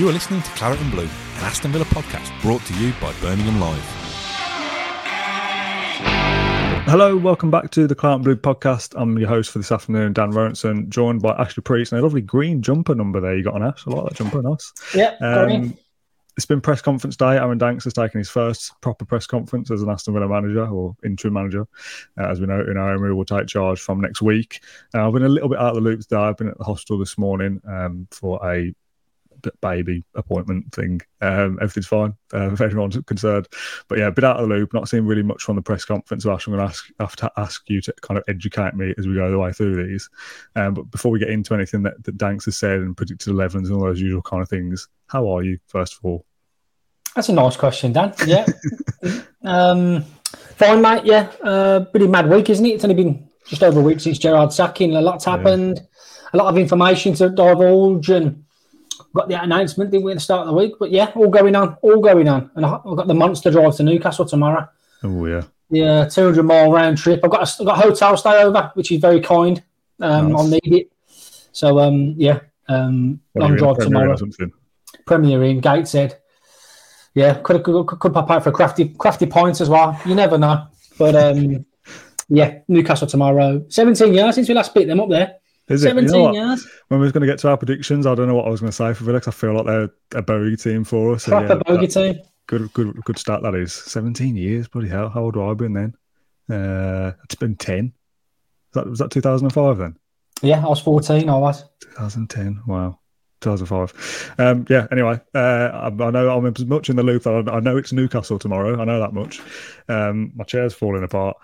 You are listening to Claret and Blue, an Aston Villa podcast brought to you by Birmingham Live. Hello, welcome back to the Claret and Blue podcast. I'm your host for this afternoon, Dan Rorenson, joined by Ashley Priest and a lovely green jumper number there you got on Ash. I like that jumper, nice. Yeah, Um, it's been press conference day. Aaron Danks has taken his first proper press conference as an Aston Villa manager or interim manager. Uh, as we know, you know, Emery will take charge from next week. Uh, I've been a little bit out of the loop today. I've been at the hospital this morning um, for a b- baby appointment thing. Um, everything's fine uh, if anyone's concerned. But yeah, a bit out of the loop, not seeing really much from the press conference. So Ash, I'm going to ask, have to ask you to kind of educate me as we go the way through these. Um, but before we get into anything that, that Danks has said and predicted 11s and all those usual kind of things, how are you, first of all? That's a nice question, Dan. Yeah. um, fine, mate. Yeah. Uh, pretty mad week, isn't it? It's only been just over a week since Gerrard sacking. A lot's happened. A lot of information to divulge and got the announcement, didn't we, at the start of the week? But yeah, all going on. All going on. And I've got the monster drive to Newcastle tomorrow. Oh, yeah. Yeah, 200 mile round trip. I've got a, I've got a hotel stay over, which is very kind. Um, Nice. I'll need it. So, um, yeah, um, long are you in drive Premier tomorrow. something? Premier in Gateshead. Yeah, could could, could pop out for a crafty crafty points as well. You never know. But um, yeah, Newcastle tomorrow. Seventeen years since we last beat them up there. Is it? You know. When we was going to get to our predictions, I don't know what I was going to say for Villa I feel like they're a bogey team for us. So, yeah, bogey team. good, good, good start. That is 17 years. Bloody hell! How old have I been then? Uh, it's been 10. Was that, was that 2005 then? Yeah, I was fourteen. I was. 2010. Wow. 2005. Um, yeah. Anyway, uh, I, I know I'm as much in the loop. I, I know it's Newcastle tomorrow. I know that much. Um, my chair's falling apart.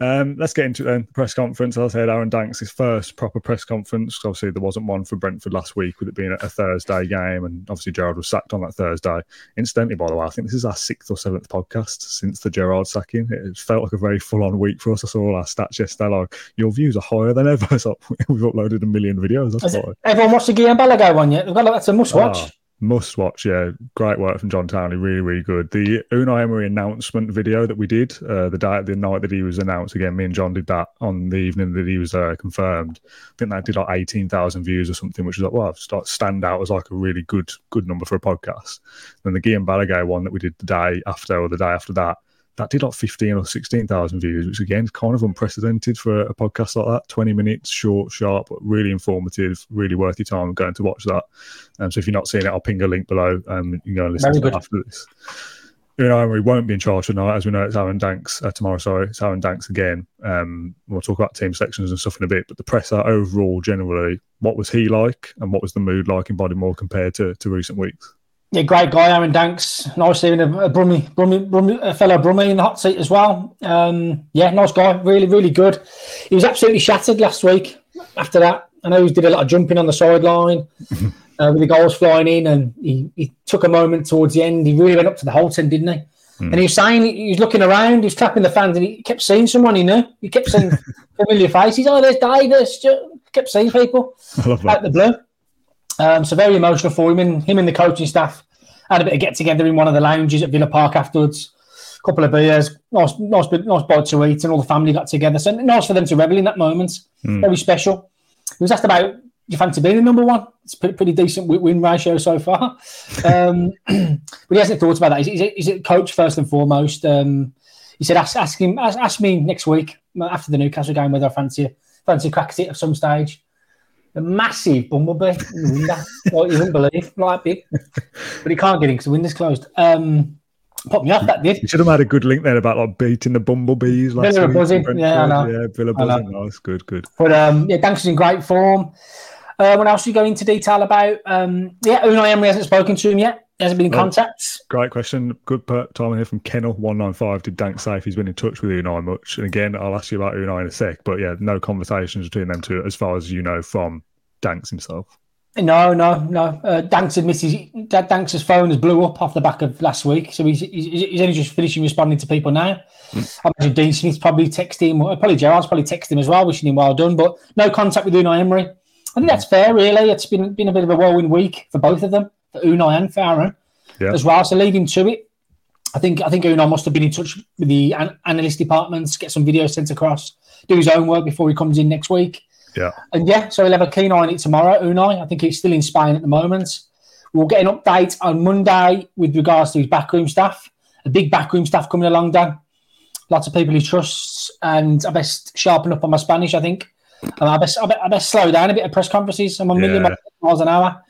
Um, let's get into it then. The press conference. As I said, Aaron Danks' his first proper press conference. Obviously, there wasn't one for Brentford last week with it being a, Thursday game, and obviously Gerrard was sacked on that Thursday. Incidentally, by the way, I think this is our sixth or seventh podcast since the Gerrard sacking. It felt like a very full-on week for us. I saw all our stats yesterday. Like your views are higher than ever. So we've uploaded a million videos. That's Has it- everyone watched the Guillem Balagué one yet? They've that's a must watch. Ah, must watch, yeah. Great work from John Townley, really, really good. The Unai Emery announcement video that we did uh, the day, the night that he was announced again, me and John did that on the evening that he was uh, confirmed. I think that did like eighteen thousand views or something, which was like, wow, start stand out as like a really good, good number for a podcast. Then the Guillem Balagué one that we did the day after or the day after that, that did like fifteen or sixteen thousand views, which again is kind of unprecedented for a podcast like that. Twenty minutes, short, sharp, but really informative, really worth your time going to watch that. Um, so if you're not seeing it, I'll ping a link below. Um, you can go and listen Very to it good. after this. Unai Emery won't be in charge tonight, as we know. It's Aaron Danks uh, tomorrow. Sorry, it's Aaron Danks again. Um, we'll talk about team sections and stuff in a bit. But the presser overall, generally, what was he like, and what was the mood like in Bodymoor compared to, to recent weeks? Yeah, great guy, Aaron Danks. Nice seeing a, a Brummy, Brummy, Brummy, a fellow Brummy in the hot seat as well. Um, yeah, nice guy. Really, really good. He was absolutely shattered last week after that. I know he did a lot of jumping on the sideline uh, with the goals flying in, and he, he took a moment towards the end. He really went up to the Holte End, didn't he? And he was saying he was looking around, he was trapping the fans, and he kept seeing someone he knew. He kept seeing familiar faces. Oh, there's Davis. Kept seeing people out the blue. Um, so very emotional for him and him and the coaching staff had a bit of get together in one of the lounges at Villa Park afterwards. A couple of beers, nice, nice, nice bite to eat, and all the family got together. So nice for them to revel in that moment. Very special. He was asked about you fancy being the number one. It's pretty, pretty decent wi- win ratio so far. Um, but he hasn't thought about that. He's, he's, a, coach first and foremost. Um, he said, ask, ask him, ask, ask me next week after the Newcastle game whether I fancy fancy cracking it at some stage. A massive bumblebee in the window, like you wouldn't believe, like big. But he can't get in because the window's closed. Um, put me off that did. You should have had a good link there about like beating the bumblebees. Last Villa buzzing. Yeah, I know. Yeah, Villa buzzing. Nice, good, good. But um, yeah, Danks is in great form. Uh, what else do you go into detail about? Um, yeah, Unai Emery hasn't spoken to him yet. He hasn't been in Oh. contact. Great question. Good per- time here from Kennel195. Did Dank say if he's been in touch with Unai much? And again, I'll ask you about Unai in a sec. But yeah, no conversations between them two as far as you know from Danks himself. No, no, no. Uh, Danks admits his, Da- Danks' phone has blew up off the back of last week, so he's, he's, he's only just finishing responding to people now. I imagine Dean Smith's probably texting him, probably Gerrard's probably texted him as well, wishing him well done, but no contact with Unai Emery. I think that's fair, really. It's been been a bit of a whirlwind week for both of them, for Unai and for Aaron Yeah. as well. So him to it. I think I think Unai must have been in touch with the an- analyst departments, get some videos sent across, do his own work before he comes in next week. Yeah. And yeah, so he'll have a keen eye on it tomorrow. Unai, I think he's still in Spain at the moment. We'll get an update on Monday with regards to his backroom staff. A big backroom staff coming along, Dan. Lots of people he trusts, and I best sharpen up on my Spanish. I think I best I best, I best slow down a bit at press conferences. I'm a million Yeah. miles an hour,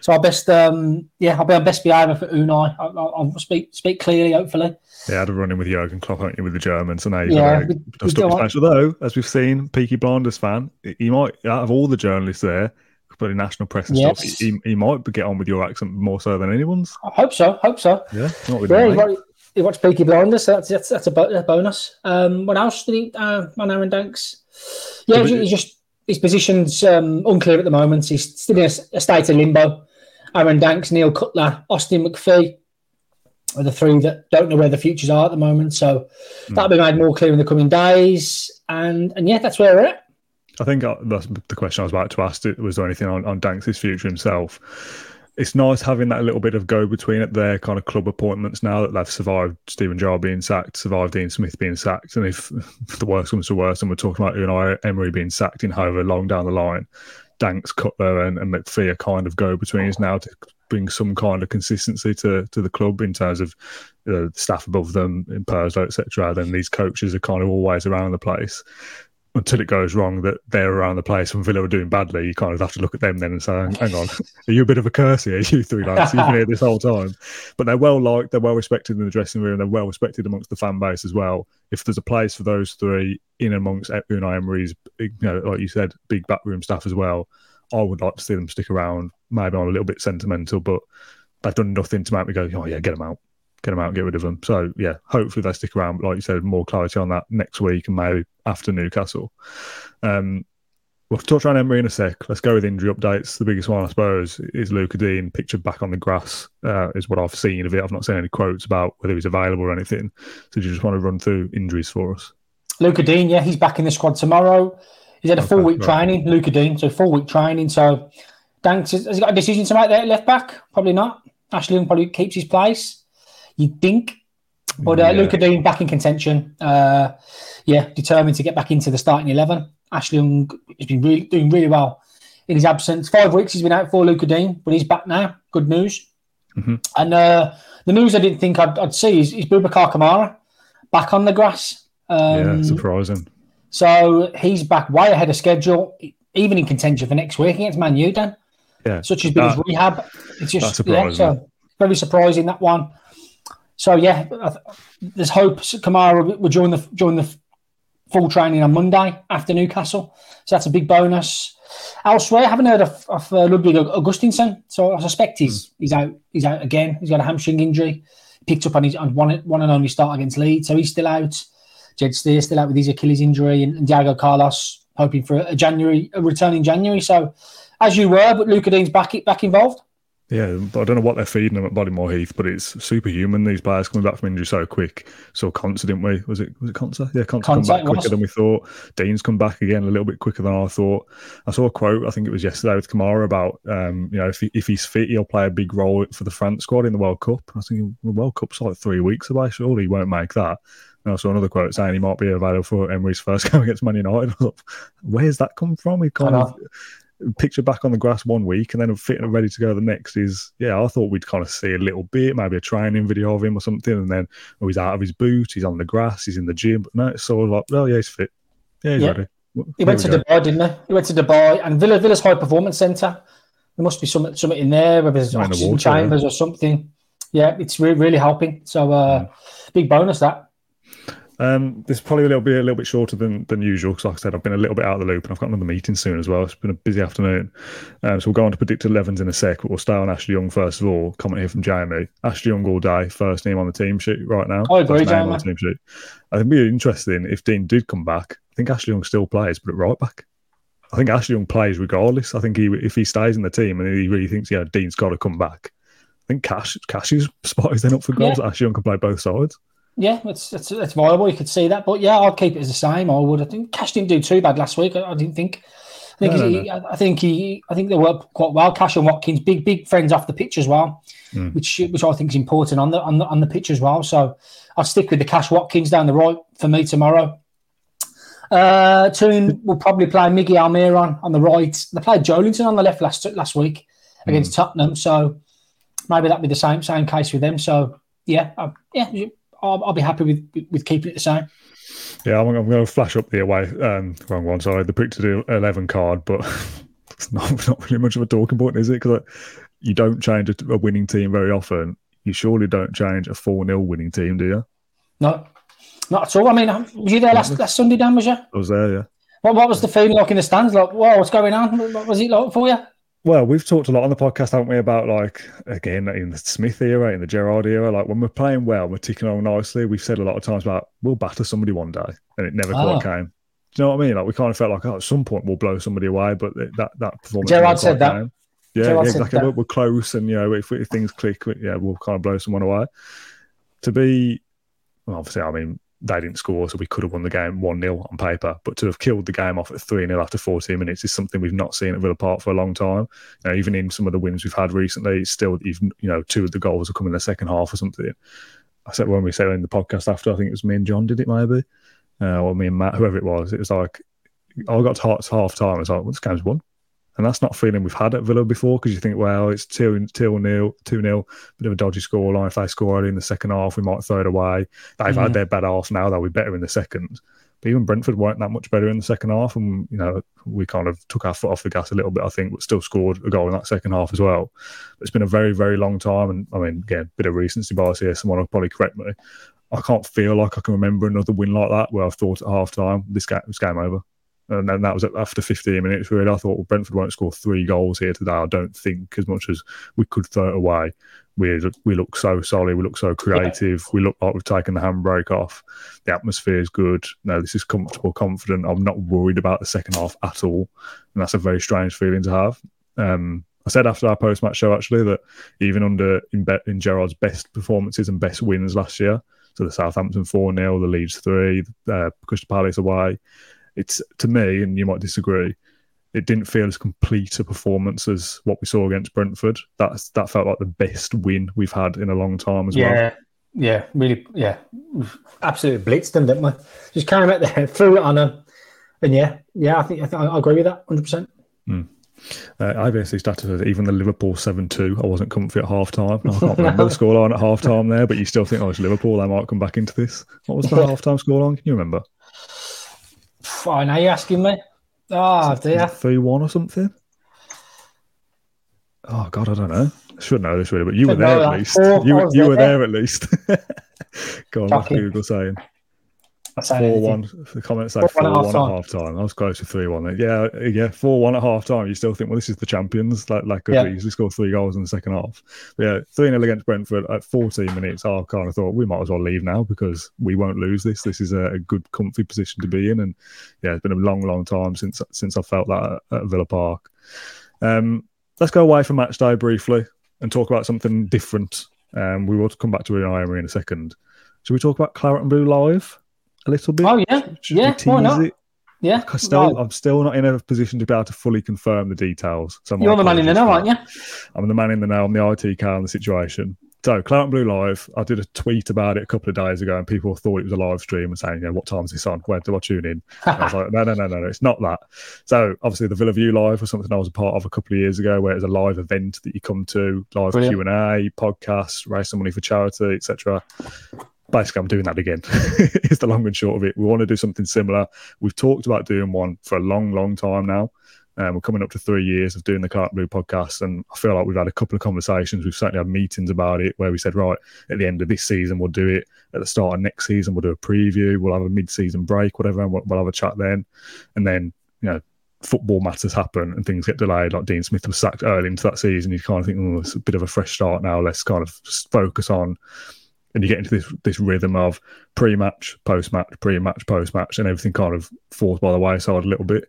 so I best um yeah I'll be on best behaviour for Unai. I'll, I'll I'll speak speak clearly, hopefully. Yeah, I had a run in with Jurgen Klopp, haven't you, with the Germans, and now he's Yeah, got we to don't Although, as we've seen, Peaky Blinders fan, he might out of all the journalists there, putting national press and stuff, he, he might get on with your accent more so than anyone's. I hope so. Hope so. Yeah, not with Yeah, me, he mate. watched, he Peaky Blinders. So that's that's, that's a, a bonus. Um, what else did he? Uh, on Aaron Danks. Yeah, he's just his position's um, unclear at the moment. He's still in a, a state of limbo. Aaron Danks, Neil Cutler, Austin MacPhee are the three that don't know where the futures are at the moment. So Hmm. that'll be made more clear in the coming days. And and yeah, that's where we're at. I think uh, that's the question I was about to ask. Was there anything on, on Danks' future himself? It's nice having that little bit of go between at their kind of club appointments now that they've survived Steven Gerrard being sacked, survived Dean Smith being sacked. And if, if the worst comes to worst, and we're talking about Unai Emery being sacked in however long down the line, Danks, Cutler, and, and MacPhee are kind of go betweens now to bring some kind of consistency to, to the club in terms of uh, staff above them in Purslow, etc. Then these coaches are kind of always around the place until it goes wrong that they're around the place when Villa are doing badly, you kind of have to look at them then and say, hang on, are you a bit of a curse here, you three lads? You've been here this whole time. But they're well liked, they're well respected in the dressing room, they're well respected amongst the fan base as well. If there's a place for those three in amongst Unai Emery's, you know, like you said, big backroom staff as well, I would like to see them stick around. Maybe I'm a little bit sentimental, but they've done nothing to make me go, oh yeah, get them out. Get them out and get rid of them. So, yeah, hopefully they stick around. But like you said, more clarity on that next week and maybe after Newcastle. Um, we'll touch on Emery in a sec. Let's go with injury updates. The biggest one, I suppose, is Lucas Digne pictured back on the grass, uh, is what I've seen of it. I've not seen any quotes about whether he's available or anything. So, do you just want to run through injuries for us? Lucas Digne, yeah, he's back in the squad tomorrow. He's had a Okay, full week right. training, Lucas Digne, so full week training. So Danks has has he got a decision to make there left back? Probably not. Ashley Young probably keeps his place. You'd think. But uh, Yeah. Lucas Digne back in contention. Uh, yeah, determined to get back into the starting 11. Ashley Young has been really, doing really well in his absence. Five weeks he's been out for Lucas Digne, but he's back now. Good news. Mhm. And uh, the news I didn't think I'd, I'd see is, is Boubacar Kamara back on the grass. Um, yeah, surprising. so he's back way ahead of schedule, even in contention for next week against Man U. Dan, Yeah, such been his rehab. It's just yeah, so very surprising that one. So yeah, there's hope Kamara will join the join the full training on Monday after Newcastle. So that's a big bonus. Elsewhere, I haven't heard of, of uh, Ludwig Augustinsson, so I suspect he's Hmm. he's out. He's out again. He's got a hamstring injury. Picked up on his on one one and only start against Leeds, so he's still out. Jed Steer still out with his Achilles injury, and, and Diego Carlos hoping for a January a return in January. So, as you were, but Lucas Digne's back back involved. Yeah, but I don't know what they're feeding them at Bodymoor Heath, but it's superhuman. These players coming back from injury so quick, so Konsa, didn't we? Was it was it Konsa? Yeah, Konsa come back quicker than we thought. Digne's come back again a little bit quicker than I thought. I saw a quote, I think it was yesterday with Kamara about, um, you know, if he, if he's fit, he'll play a big role for the France squad in the World Cup. I was thinking, the World Cup's like three weeks away. Surely he won't make that. And I saw another quote saying he might be available for Emery's first game against Man United. Where's that come from? He kind of picture back on the grass one week and then fit and ready to go the next is yeah i thought we'd kind of see a little bit maybe a training video of him or something and then oh he's out of his boot he's on the grass he's in the gym but no it's sort of like oh yeah he's fit yeah he's Yeah. ready He went to go. Dubai, didn't he? He went to Dubai and Villa Villa's high performance centre. There must be something something in there, whether there's Right in the water, chambers or something. Yeah, it's re- really helping. So, uh, big bonus that. Um, this probably will be a little bit shorter than than usual because, like I said, I've been a little bit out of the loop and I've got another meeting soon as well. It's been a busy afternoon, um, so we'll go on to predicted 11s in a sec. But we'll stay on Ashley Young first of all. Comment here from Jamie. Ashley Young all day, first name on the team sheet right now. I agree, Jamie. the team sheet. I think it'd be interesting if Digne did come back. I think Ashley Young still plays, but at right back. I think Ashley Young plays regardless. I think he if he stays in the team and he really thinks yeah Digne's got to come back. I think Cash Cash's spot is then up for grabs. Ashley Young can play both sides. Yeah, it's, it's it's viable. You could see that, but yeah, I'd keep it as the same. I would. I think Cash didn't do too bad last week. I, I didn't think. I think No, he, I think he. I think they worked quite well. Cash and Watkins, big big friends off the pitch as well, Mm. which which I think is important on the on the on the pitch as well. So I'll stick with the Cash Watkins down the right for me tomorrow. Uh, Toon will probably play Miggy Almiron on the right. They played Joelinton on the left last last week against Tottenham. So maybe that'd be the same same case with them. So yeah, I, yeah, I'll, I'll, be happy with with keeping it the same. Yeah, I'm, I'm going to flash up the away um, wrong one. Sorry, the pick to do eleven card, but it's not not really much of a talking point, is it? Because like, you don't change a, a, winning team very often. You surely don't change a four 0 winning team, do you? No, not at all. I mean, was you there last, last Sunday, Dan? Was you? I was there. Yeah. What What was the feeling like in the stands? Like, whoa, what's going on? What was it like for you? Well, we've talked a lot on the podcast, haven't we, about like again in the Smith era, in the Gerrard era, like when we're playing well, we're ticking along nicely. We've said a lot of times about we'll batter somebody one day, and it never oh. quite ah. came. Do you know what I mean? Like we kind of felt like oh, at some point we'll blow somebody away, but that that performance. Gerrard said that. Came. Yeah, yeah exactly. We're, we're, close, and you know if, if things click, yeah, we'll kind of blow someone away. To be, well, obviously, I mean they didn't score, so we could have won the game 1 0 on paper. But to have killed the game off at 3 0 after 14 minutes is something we've not seen at Villa Park for a long time. You know, even in some of the wins we've had recently, it's still, even, you know, two of the goals have come in the second half or something. I said when we said in the podcast after, I think it was me and John did it maybe, uh, or me and Matt, whoever it was. It was like, I got to half time. I was like, well, this game's won. And that's not a feeling we've had at Villa before because you think, well, it's 2 2 nil, 2 0, bit of a dodgy scoreline. If they score early in the second half, we might throw it away. They've mm. had their bad half now, they'll be better in the second. But even Brentford weren't that much better in the second half. And, you know, we kind of took our foot off the gas a little bit, I think, but still scored a goal in that second half as well. But it's been a very, very long time. And I mean, again, bit of recency bias here. Someone will probably correct me. I can't feel like I can remember another win like that where I've thought at half time, this game, this game over and then that was after 15 minutes. Really, I thought well, Brentford won't score three goals here today. I don't think as much as we could throw it away. We we look so solid. We look so creative. We look like we've taken the handbrake off. The atmosphere is good. No, this is comfortable, confident. I'm not worried about the second half at all, and that's a very strange feeling to have. Um, I said after our post match show actually that even under in, Be- in Gerrard's best performances and best wins last year, so the Southampton 4 0, the Leeds 3, uh, Crystal Palace away, it's to me, and you might disagree, it didn't feel as complete a performance as what we saw against Brentford. That's that felt like the best win we've had in a long time as yeah, well. Yeah, yeah. really, yeah, absolutely blitzed them, didn't we? Just came out there, threw it on them, and yeah, yeah, I think I, think, I agree with that, hundred percent. Hmm. Uh, I basically started with even the Liverpool 7 2. I wasn't comfy at half time. I can't remember the scoreline at half time there, but you still think, oh, it's Liverpool. They might come back into this. What was the half time scoreline? Can you remember? Oh, now you're asking me. Oh, dear. 3 1 or something? Oh, God, I don't know. I should know this really, but you were there at least. You, you were there at least. Go on, what's Google saying? Four one. The comments say four, one, at half time. I was close to three one. Yeah, yeah, four one at half time. You still think, well, this is the champions. Like, like yeah. easily score three goals in the second half. But yeah, three 0 against Brentford at 14 minutes. I kind of thought we might as well leave now because we won't lose this. This is a, a good, comfy position to be in. And yeah, it's been a long, long time since since I felt that at, at Villa Park. Um, let's go away from match day briefly and talk about something different. Um, we will come back to Unai Emery in a second. Should we talk about Claret and Blue live? A little bit? Oh yeah, Should yeah. Why not? It? Yeah, I still, I'm still not in a position to be able to fully confirm the details. So You're the man in the know, aren't you? I'm the man in the know. I'm the IT car in the situation. So, Claret and Blue Live, I did a tweet about it a couple of days ago, and people thought it was a live stream and saying, you know, what time is this on? Where do I tune in? I was like, no, no, no, no, no, it's not that. So, obviously, the Villa View Live was something I was a part of a couple of years ago, where it's a live event that you come to, live Q and A, podcast, raise some money for charity, etc basically, I'm doing that again. it's the long and short of it. We want to do something similar. We've talked about doing one for a long, long time now. Um, we're coming up to three years of doing the Claret Blue podcast, and I feel like we've had a couple of conversations. We've certainly had meetings about it where we said, right, at the end of this season, we'll do it. At the start of next season, we'll do a preview. We'll have a mid-season break, whatever, and we'll, we'll have a chat then. And then, you know, football matters happen and things get delayed. Like Dean Smith was sacked early into that season. You kind of think, oh, it's a bit of a fresh start now. Let's kind of focus on and you get into this this rhythm of pre-match, post-match, pre-match, post-match, and everything kind of falls by the wayside a little bit.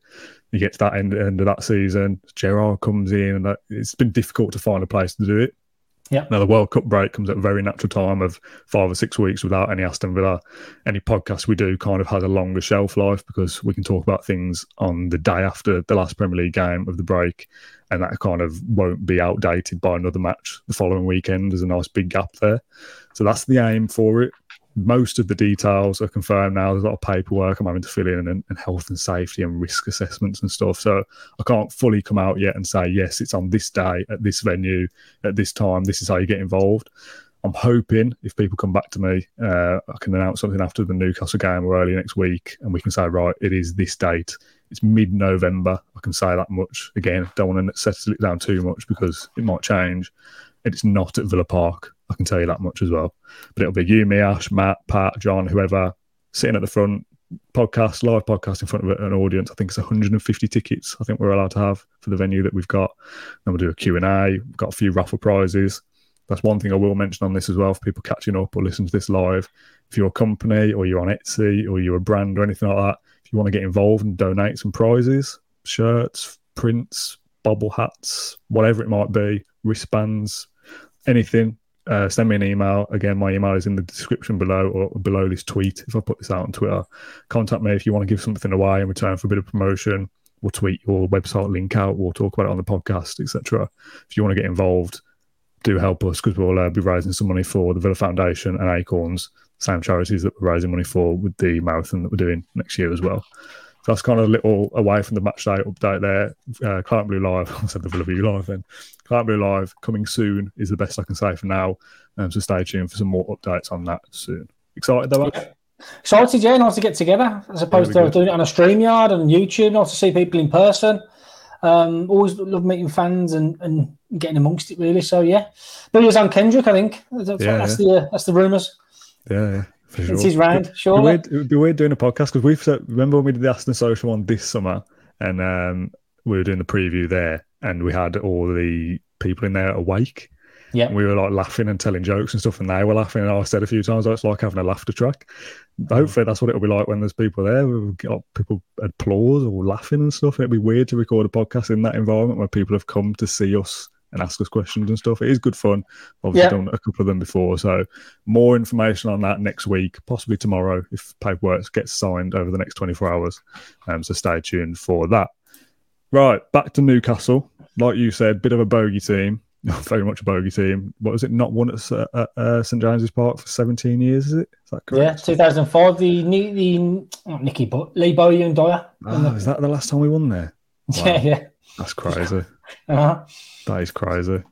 You get to that end end of that season, Gerrard comes in, and it's been difficult to find a place to do it. Yeah. Now the World Cup break comes at a very natural time of five or six weeks without any Aston Villa. Any podcast we do kind of has a longer shelf life because we can talk about things on the day after the last Premier League game of the break, and that kind of won't be outdated by another match the following weekend. There's a nice big gap there, so that's the aim for it. Most of the details are confirmed now. There's a lot of paperwork I'm having to fill in and, and, health and safety and risk assessments and stuff. So I can't fully come out yet and say, yes, it's on this day at this venue at this time. This is how you get involved. I'm hoping if people come back to me, uh, I can announce something after the Newcastle game or early next week, and we can say, right, it is this date. It's mid November. I can say that much. Again, don't want to settle it down too much because it might change. It's not at Villa Park. I can tell you that much as well. But it'll be you, me, Ash, Matt, Pat, John, whoever, sitting at the front, podcast, live podcast in front of an audience. I think it's 150 tickets. I think we're allowed to have for the venue that we've got. Then we'll do a Q&A. We've got a few raffle prizes that's one thing I will mention on this as well for people catching up or listening to this live. If you're a company or you're on Etsy or you're a brand or anything like that, if you want to get involved and donate some prizes, shirts, prints, bubble hats, whatever it might be, wristbands, anything, uh, send me an email. Again, my email is in the description below or below this tweet. If I put this out on Twitter, contact me if you want to give something away in return for a bit of promotion. We'll tweet your website link out. We'll talk about it on the podcast, etc. If you want to get involved, do help us because we'll uh, be raising some money for the Villa Foundation and Acorns, same charities that we're raising money for with the marathon that we're doing next year as well. So that's kind of a little away from the match day update there. Uh, Claret Blue Live, I said the Villa View Live then. Claret Blue Live coming soon is the best I can say for now. Um, so stay tuned for some more updates on that soon. Excited though? Yeah. Excited, yeah, nice to get together as opposed to doing it on a StreamYard and YouTube, nice to see people in person. Um, always love meeting fans and, and getting amongst it really. So yeah, was on Kendrick, I think. That's, yeah, that's yeah. the uh, that's the rumours. Yeah, yeah. For sure. It's his round, sure. It would be weird doing a podcast because we've remember when we did the Aston Social one this summer, and um, we were doing the preview there, and we had all the people in there awake. Yeah. And we were like laughing and telling jokes and stuff, and they were laughing. And I said a few times, oh, it's like having a laughter track. Hopefully, that's what it'll be like when there's people there. We've got people applause or laughing and stuff. It'd be weird to record a podcast in that environment where people have come to see us and ask us questions and stuff. It is good fun. Obviously, yeah. done a couple of them before. So, more information on that next week, possibly tomorrow, if paperwork gets signed over the next 24 hours. Um, so, stay tuned for that. Right, back to Newcastle. Like you said, bit of a bogey team. Very much a bogey team. What was it? Not won at uh, uh, St James's Park for 17 years, is it? Is that correct? Yeah, 2004. The, the oh, Nicky but Lee Bowyer and Dyer. Oh, is that the last time we won there? Wow. Yeah, yeah. That's crazy. uh-huh. That is crazy.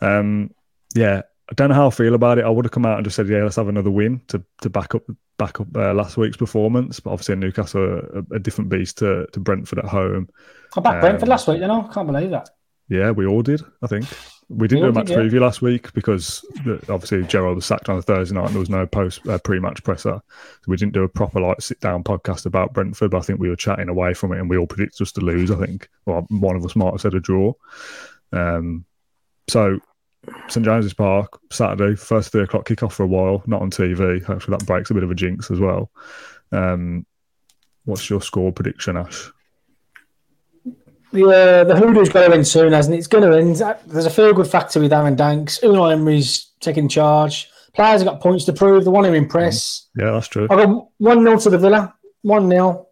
Um, yeah, I don't know how I feel about it. I would have come out and just said, "Yeah, let's have another win to to back up back up uh, last week's performance." But obviously, Newcastle are a, a, different beast to, to Brentford at home. I backed um, Brentford last week, you know. I can't believe that. Yeah, we all did. I think we didn't we do a match yeah. preview last week because obviously Gerrard was sacked on a Thursday night and there was no post uh, pre-match presser, so we didn't do a proper like sit-down podcast about Brentford. But I think we were chatting away from it and we all predicted us to lose. I think, well, one of us might have said a draw. Um, so St James's Park Saturday, first three o'clock kickoff for a while, not on TV. Hopefully that breaks a bit of a jinx as well. Um, what's your score prediction, Ash? The uh, the hoodoo's got to win soon, hasn't it? It's going to win. There's a feel good factor with Aaron Danks. Unai Emery's taking charge. Players have got points to prove. They want to impress. Yeah, that's true. I've got one 0 to the Villa. One 0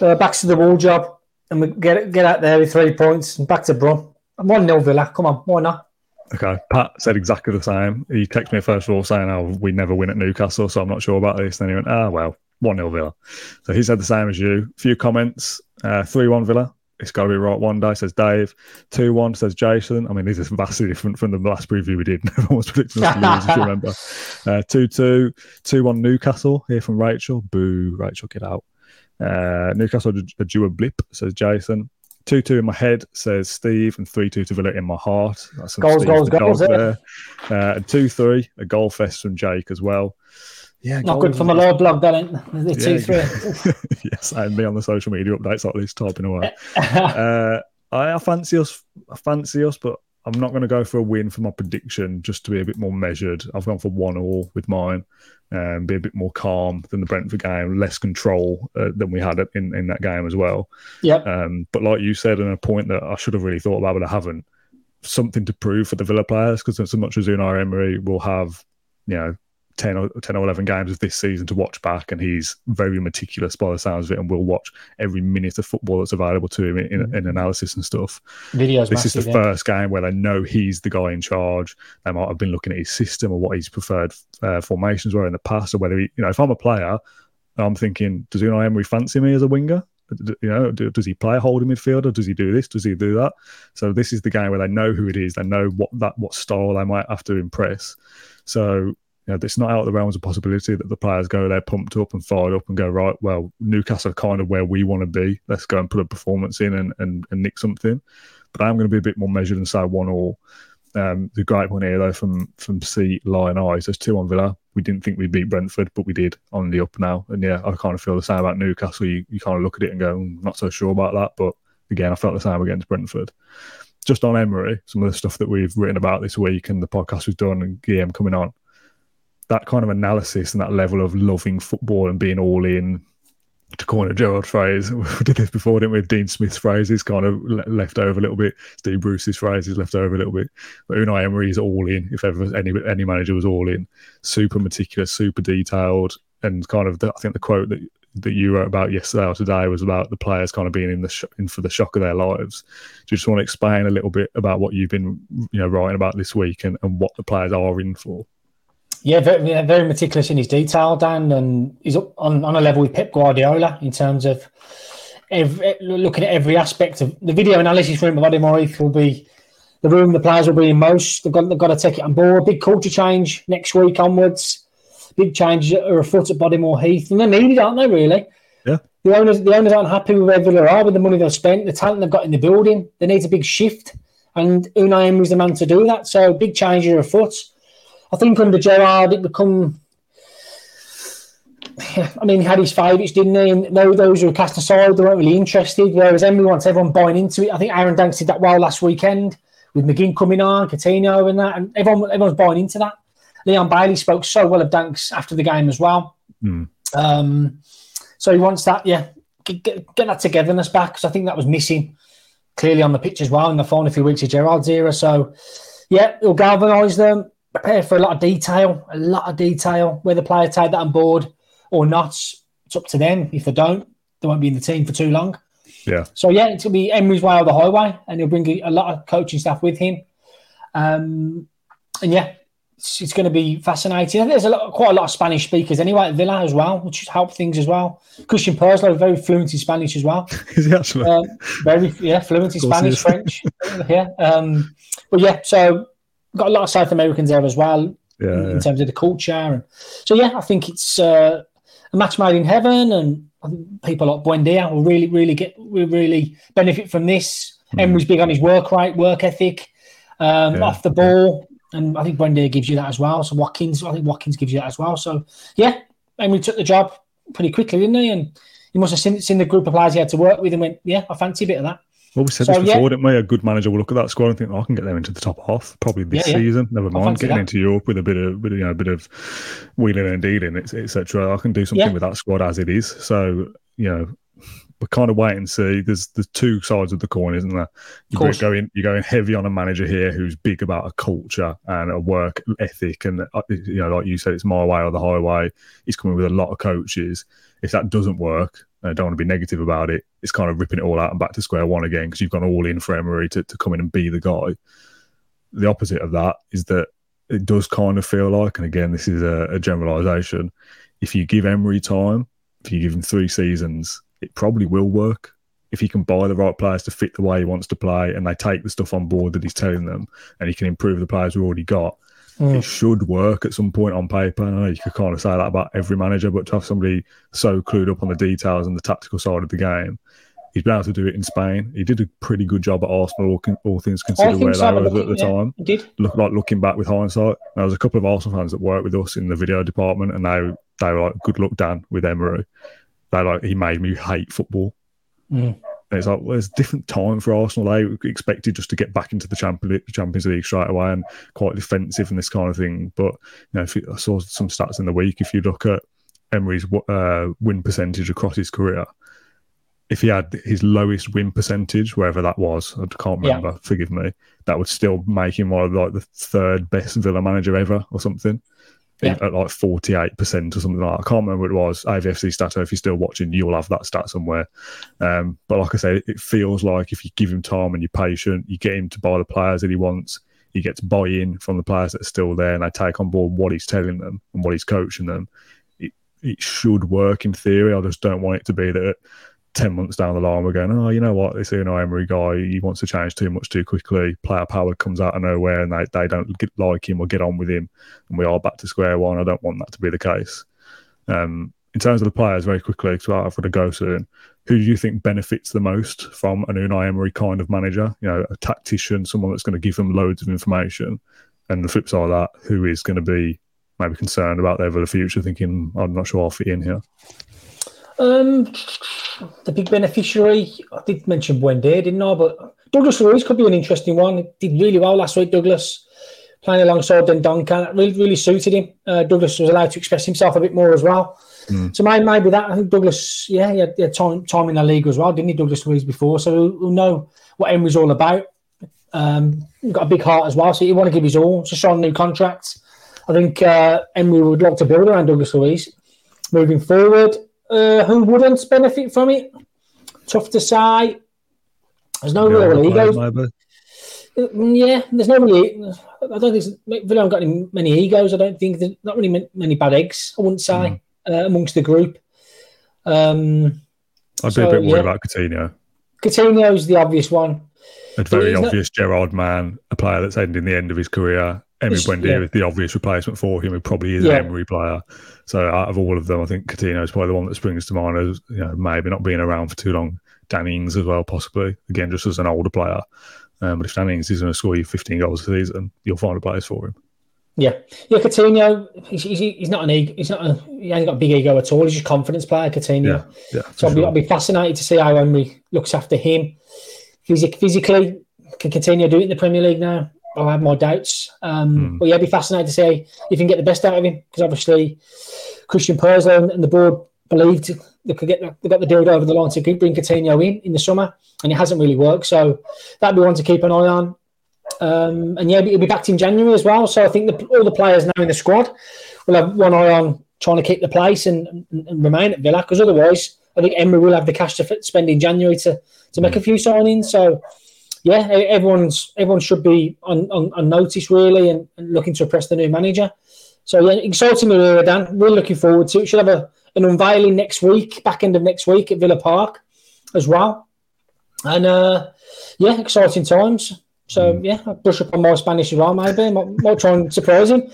uh, Back to the wall job, and we get get out there with three points and back to Brum. One 0 Villa. Come on, why not? Okay, Pat said exactly the same. He texted me first of all saying, "Oh, we never win at Newcastle, so I'm not sure about this." Then he went, "Ah, well, one 0 Villa." So he said the same as you. A few comments. Uh, three one Villa. It's got to be right one day, says Dave. 2 1 says Jason. I mean, these are vastly different from the last preview we did. Everyone was predicting us to lose, if you remember. Uh, 2 2, 2 1 Newcastle here from Rachel. Boo, Rachel, get out. Uh, Newcastle a due a blip, says Jason. 2 2 in my head, says Steve, and 3 2 to Villa in my heart. That's goals, Steve, goals, goals, there. Uh, and 2 3, a goal fest from Jake as well. Yeah, not good for my lower blog, that ain't the two three. yes, and me on the social media updates like this, typing away. uh, I, I fancy us. I fancy us, but I'm not going to go for a win for my prediction. Just to be a bit more measured, I've gone for one all with mine. Um, be a bit more calm than the Brentford game, less control uh, than we had in, in that game as well. Yeah. Um, but like you said, and a point that I should have really thought about, but I haven't. Something to prove for the Villa players because as much as Unai Emery will have, you know, 10 or 10 or 11 games of this season to watch back and he's very meticulous by the sounds of it and will watch every minute of football that's available to him in, in, in analysis and stuff Videos this massive, is the yeah. first game where they know he's the guy in charge they might have been looking at his system or what his preferred uh, formations were in the past or whether he you know if i'm a player i'm thinking does Unai Emery fancy me as a winger you know, does he play a holding midfielder? Does he do this? Does he do that? So this is the game where they know who it is. They know what that what style they might have to impress. So you know, it's not out of the realms of possibility that the players go there pumped up and fired up and go right. Well, Newcastle are kind of where we want to be. Let's go and put a performance in and, and, and nick something. But I'm going to be a bit more measured and say one all. Um, the great one here though from from C Lion Eyes, there's two on Villa. We didn't think we'd beat Brentford, but we did on the up now. And yeah, I kind of feel the same about Newcastle. You, you kind of look at it and go, "Mm, not so sure about that. But again, I felt the same against Brentford. Just on Emery, some of the stuff that we've written about this week and the podcast we've done and Guillem coming on, that kind of analysis and that level of loving football and being all in, to coin a Gerrard phrase, we did this before, didn't we? Dean Smith's phrase is kind of left over a little bit. Steve Bruce's phrase is left over a little bit. But Unai Emery is all in. If ever any any manager was all in, super meticulous, super detailed, and kind of the, I think the quote that that you wrote about yesterday or today was about the players kind of being in the sh- in for the shock of their lives. Do you just want to explain a little bit about what you've been you know writing about this week and, and what the players are in for? Yeah, very, very meticulous in his detail, Dan, and he's up on, on a level with Pep Guardiola in terms of every, looking at every aspect of the video analysis room of Bodymoor Heath will be the room the players will be in most. They've got, they've got to take it on board. Big culture change next week onwards. Big changes are afoot at Bodymoor Heath, and they're needed, aren't they? Really? Yeah. The owners, the owners aren't happy with where Villa are with the money they've spent, the talent they've got in the building. They need a big shift, and Unai Emery's the man to do that. So big changes are afoot. I think under Gerrard, it become. I mean, he had his favourites, didn't he? And no, those who were cast aside, they weren't really interested. Whereas Emery wants everyone buying into it. I think Aaron Danks did that well last weekend with McGinn coming on, Coutinho, and that, and everyone, everyone's buying into that. Leon Bailey spoke so well of Danks after the game as well. Mm. Um, so he wants that, yeah, get, get, get that togetherness back because I think that was missing clearly on the pitch as well in the final few weeks of Gerrard's era. So, yeah, it'll galvanise them, prepare for a lot of detail, a lot of detail. Whether players take that on board or not, it's up to them. If they don't, they won't be in the team for too long. Yeah. So, yeah, it's going to be Emery's way or the highway, and he'll bring a lot of coaching staff with him. Um, and yeah, it's, it's going to be fascinating. And there's a lot, quite a lot of Spanish speakers anyway at Villa as well, which help things as well. Christian Purslow, very fluent in Spanish as well. Is he actually? Um, very, yeah, fluent in Of course he Spanish. French. yeah. Um, but yeah, so got a lot of South Americans there as well yeah, in yeah. terms of the culture. And so yeah, I think it's uh, a match made in heaven, and I think people like Buendia will really, really get, will really benefit from this. Hmm. Emery's big on his work rate, work ethic, um, Yeah. off the ball, and I think Buendia gives you that as well. So Watkins, I think Watkins gives you that as well. So yeah, Emery took the job pretty quickly, didn't he? And he must have seen, seen the group of players he had to work with and went, yeah, I fancy a bit of that. Well, we said So, this before, yeah. didn't we? A good manager will look at that squad and think, oh, I can get them into the top half probably this Yeah, yeah. season. Never mind getting that. into Europe with a bit of, with, you know, a bit of wheeling and dealing, etc. I can do something with that squad as it is. So, you know, we're kind of wait and see. There's the two sides of the coin, isn't there? You're going you're going heavy on a manager here who's big about a culture and a work ethic, and uh, you know, like you said, it's my way or the highway. He's coming with a lot of coaches. If that doesn't work, and I don't want to be negative about it. It's kind of ripping it all out and back to square one again because you've gone all in for Emery to, to come in and be the guy. The opposite of that is that it does kind of feel like, and again, this is a, a generalization. If you give Emery time, if you give him three seasons, it probably will work. If he can buy the right players to fit the way he wants to play and they take the stuff on board that he's telling them and he can improve the players we've already got, Mm. it should work at some point on paper. I know you could kind of say that about every manager, but to have somebody so clued up on the details and the tactical side of the game, he's been able to do it in Spain. He did a pretty good job at Arsenal, all, con- all things considered, where so, they were at the time did. look like looking back with hindsight. There was a couple of Arsenal fans that worked with us in the video department, and they they were like, "Good luck, Dan," with Emery. They like he made me hate football. Mm. And it's like well, it's a different time for Arsenal. They expected just to get back into the Champions Champions League straight away and quite defensive and this kind of thing. But you know, if you, I saw some stats in the week, if you look at Emery's uh, win percentage across his career, if he had his lowest win percentage, wherever that was, I can't Yeah. remember. Forgive me. That would still make him one of like the third best Villa manager ever, or something. Yeah. at like 48% or something like that. I can't remember what it was. AVFC stat, if you're still watching, you'll have that stat somewhere. Um, but like I say, it feels like if you give him time and you're patient, you get him to buy the players that he wants, he gets buy in from the players that are still there and they take on board what he's telling them and what he's coaching them. It, it should work in theory. I just don't want it to be that 10 months down the line, we're going, oh, you know what, this Unai Emery guy, he wants to change too much too quickly. Player power comes out of nowhere and they, they don't get, like him or get on with him. And we are back to square one. I don't want that to be the case. Um, in terms of the players, very quickly, because I've got to go soon, who do you think benefits the most from an Unai Emery kind of manager? You know, a tactician, someone that's going to give them loads of information. And the flip side of that, who is going to be maybe concerned about their future, thinking, I'm not sure I'll fit in here. Um, the big beneficiary, I did mention Buendia, didn't I? But Douglas Luiz could be an interesting one. He did really well last week, Douglas, playing alongside Dendoncker. That really, really suited him. Uh, Douglas was allowed to express himself a bit more as well. Mm. So maybe, maybe that, I think Douglas, yeah, he had, he had, time, time in the league as well, didn't he, Douglas Luiz, before? So we'll know what Emery's all about. Um, got a big heart as well, so he want to give his all. Just on new contracts. I think uh, Emery would like to build around Douglas Luiz moving forward. Uh, who wouldn't benefit from it? Tough to say. There's no Yeah, real egos. maybe. Mm, Yeah, there's no really. I don't think Villa haven't got any, many egos. I don't think there's not really ma- many bad eggs. I wouldn't say uh, amongst the group. Um, I'd be a bit worried yeah. about Coutinho. Coutinho's the obvious one. A very he's not- obvious Gerrard man, a player that's ending the end of his career. Emery Buendia yeah. is the obvious replacement for him. He probably is Yeah. an Emery player. So out of all of them, I think Coutinho is probably the one that springs to mind as you know maybe not being around for too long. Danny Ings as well, possibly again just as an older player. Um, but if Danny Ings is going to score you 15 goals a season, you'll find a place for him. Yeah, yeah. Coutinho, he's, he's, he's not an ego. He's not. A, he ain't got a big ego at all. He's just a confidence player. Coutinho. Yeah, yeah. So I'll be, sure. I'll be fascinated to see how Emery looks after him. Physic, physically, can Coutinho do it in the Premier League now. I have my doubts. Um, Hmm. But yeah, I'd be fascinated to see if you can get the best out of him because obviously Christian Purslow and, and the board believed they could get the, they got the deal over the line to bring Coutinho in in the summer, and it hasn't really worked. So that'd be one to keep an eye on. Um, and yeah, he'll be back in January as well. So I think the, all the players now in the squad will have one eye on trying to keep the place and, and, and remain at Villa because otherwise, I think Emery will have the cash to f- spend in January to, to make a few signings. So yeah, everyone's everyone should be on, on, on notice really and, and looking to impress the new manager. So yeah, exciting era, Dan. Really looking forward to it. Should have a, an unveiling next week, back end of next week at Villa Park as well. And uh, yeah, exciting times. So yeah, I'll brush up on my Spanish as well. Maybe might, might try and surprise him.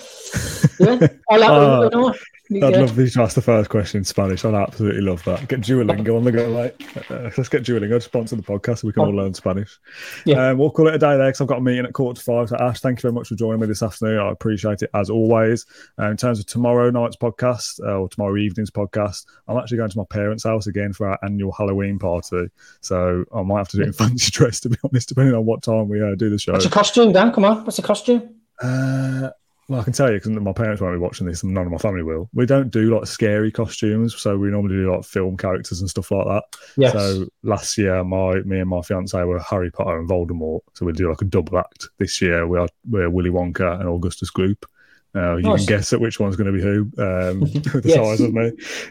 Yeah, I like. No, I'd yeah. love you ask the first question in Spanish. I'd absolutely love that. Get Duolingo on the go, mate. Uh, let's get Duolingo to sponsor the podcast so we can all learn Spanish. Yeah. Um, we'll call it a day there because I've got a meeting at quarter to five. So, Ash, thank you very much for joining me this afternoon. I appreciate it as always. Uh, in terms of tomorrow night's podcast uh, or tomorrow evening's podcast, I'm actually going to my parents' house again for our annual Halloween party. So, I might have to do it in fancy dress, to be honest, depending on what time we uh, do the show. What's a costume, Dan? Come on, what's a costume? Well, I can tell you because my parents won't be watching this, and none of my family will. We don't do like scary costumes, so we normally do like film characters and stuff like that. Yes. So last year, my me and my fiance were Harry Potter and Voldemort, so we do like a double act. This year, we are we're Willy Wonka and Augustus Gloop. Uh, you Nice. can guess at which one's going to be who, um, the Yes. size of me.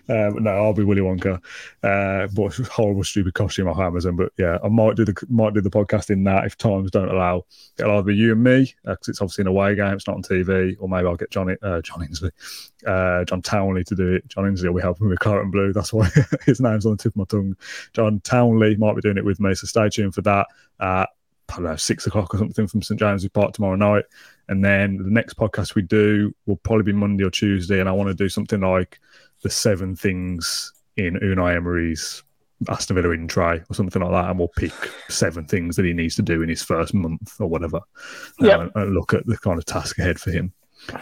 Um, no, I'll be Willy Wonka. Uh, but horrible, stupid costume off Amazon. But yeah, I might do the might do the podcast in that if times don't allow. It'll either be you and me because it's obviously an away game, it's not on TV, or maybe I'll get Johnny, uh, John Insley, uh, John Townley to do it. John Insley will be helping with Claret and Blue. That's why his name's on the tip of my tongue. John Townley might be doing it with me, so stay tuned for that. Uh, I don't know, six o'clock or something from St James's Park tomorrow night. And then the next podcast we do will probably be Monday or Tuesday. And I want to do something like the seven things in Unai Emery's Aston Villa in try or something like that. And we'll pick seven things that he needs to do in his first month or whatever. Uh, Yeah. and, and look at the kind of task ahead for him.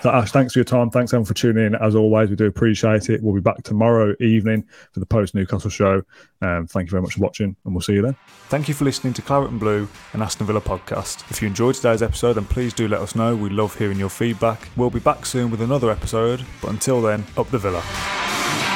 So Ash, thanks for your time. Thanks everyone for tuning in. As always, we do appreciate it. We'll be back tomorrow evening for the post Newcastle show. Um, thank you very much for watching, and we'll see you then. Thank you for listening to Claret and Blue and Aston Villa podcast. If you enjoyed today's episode, then please do let us know. We love hearing your feedback. We'll be back soon with another episode, but until then, up the Villa.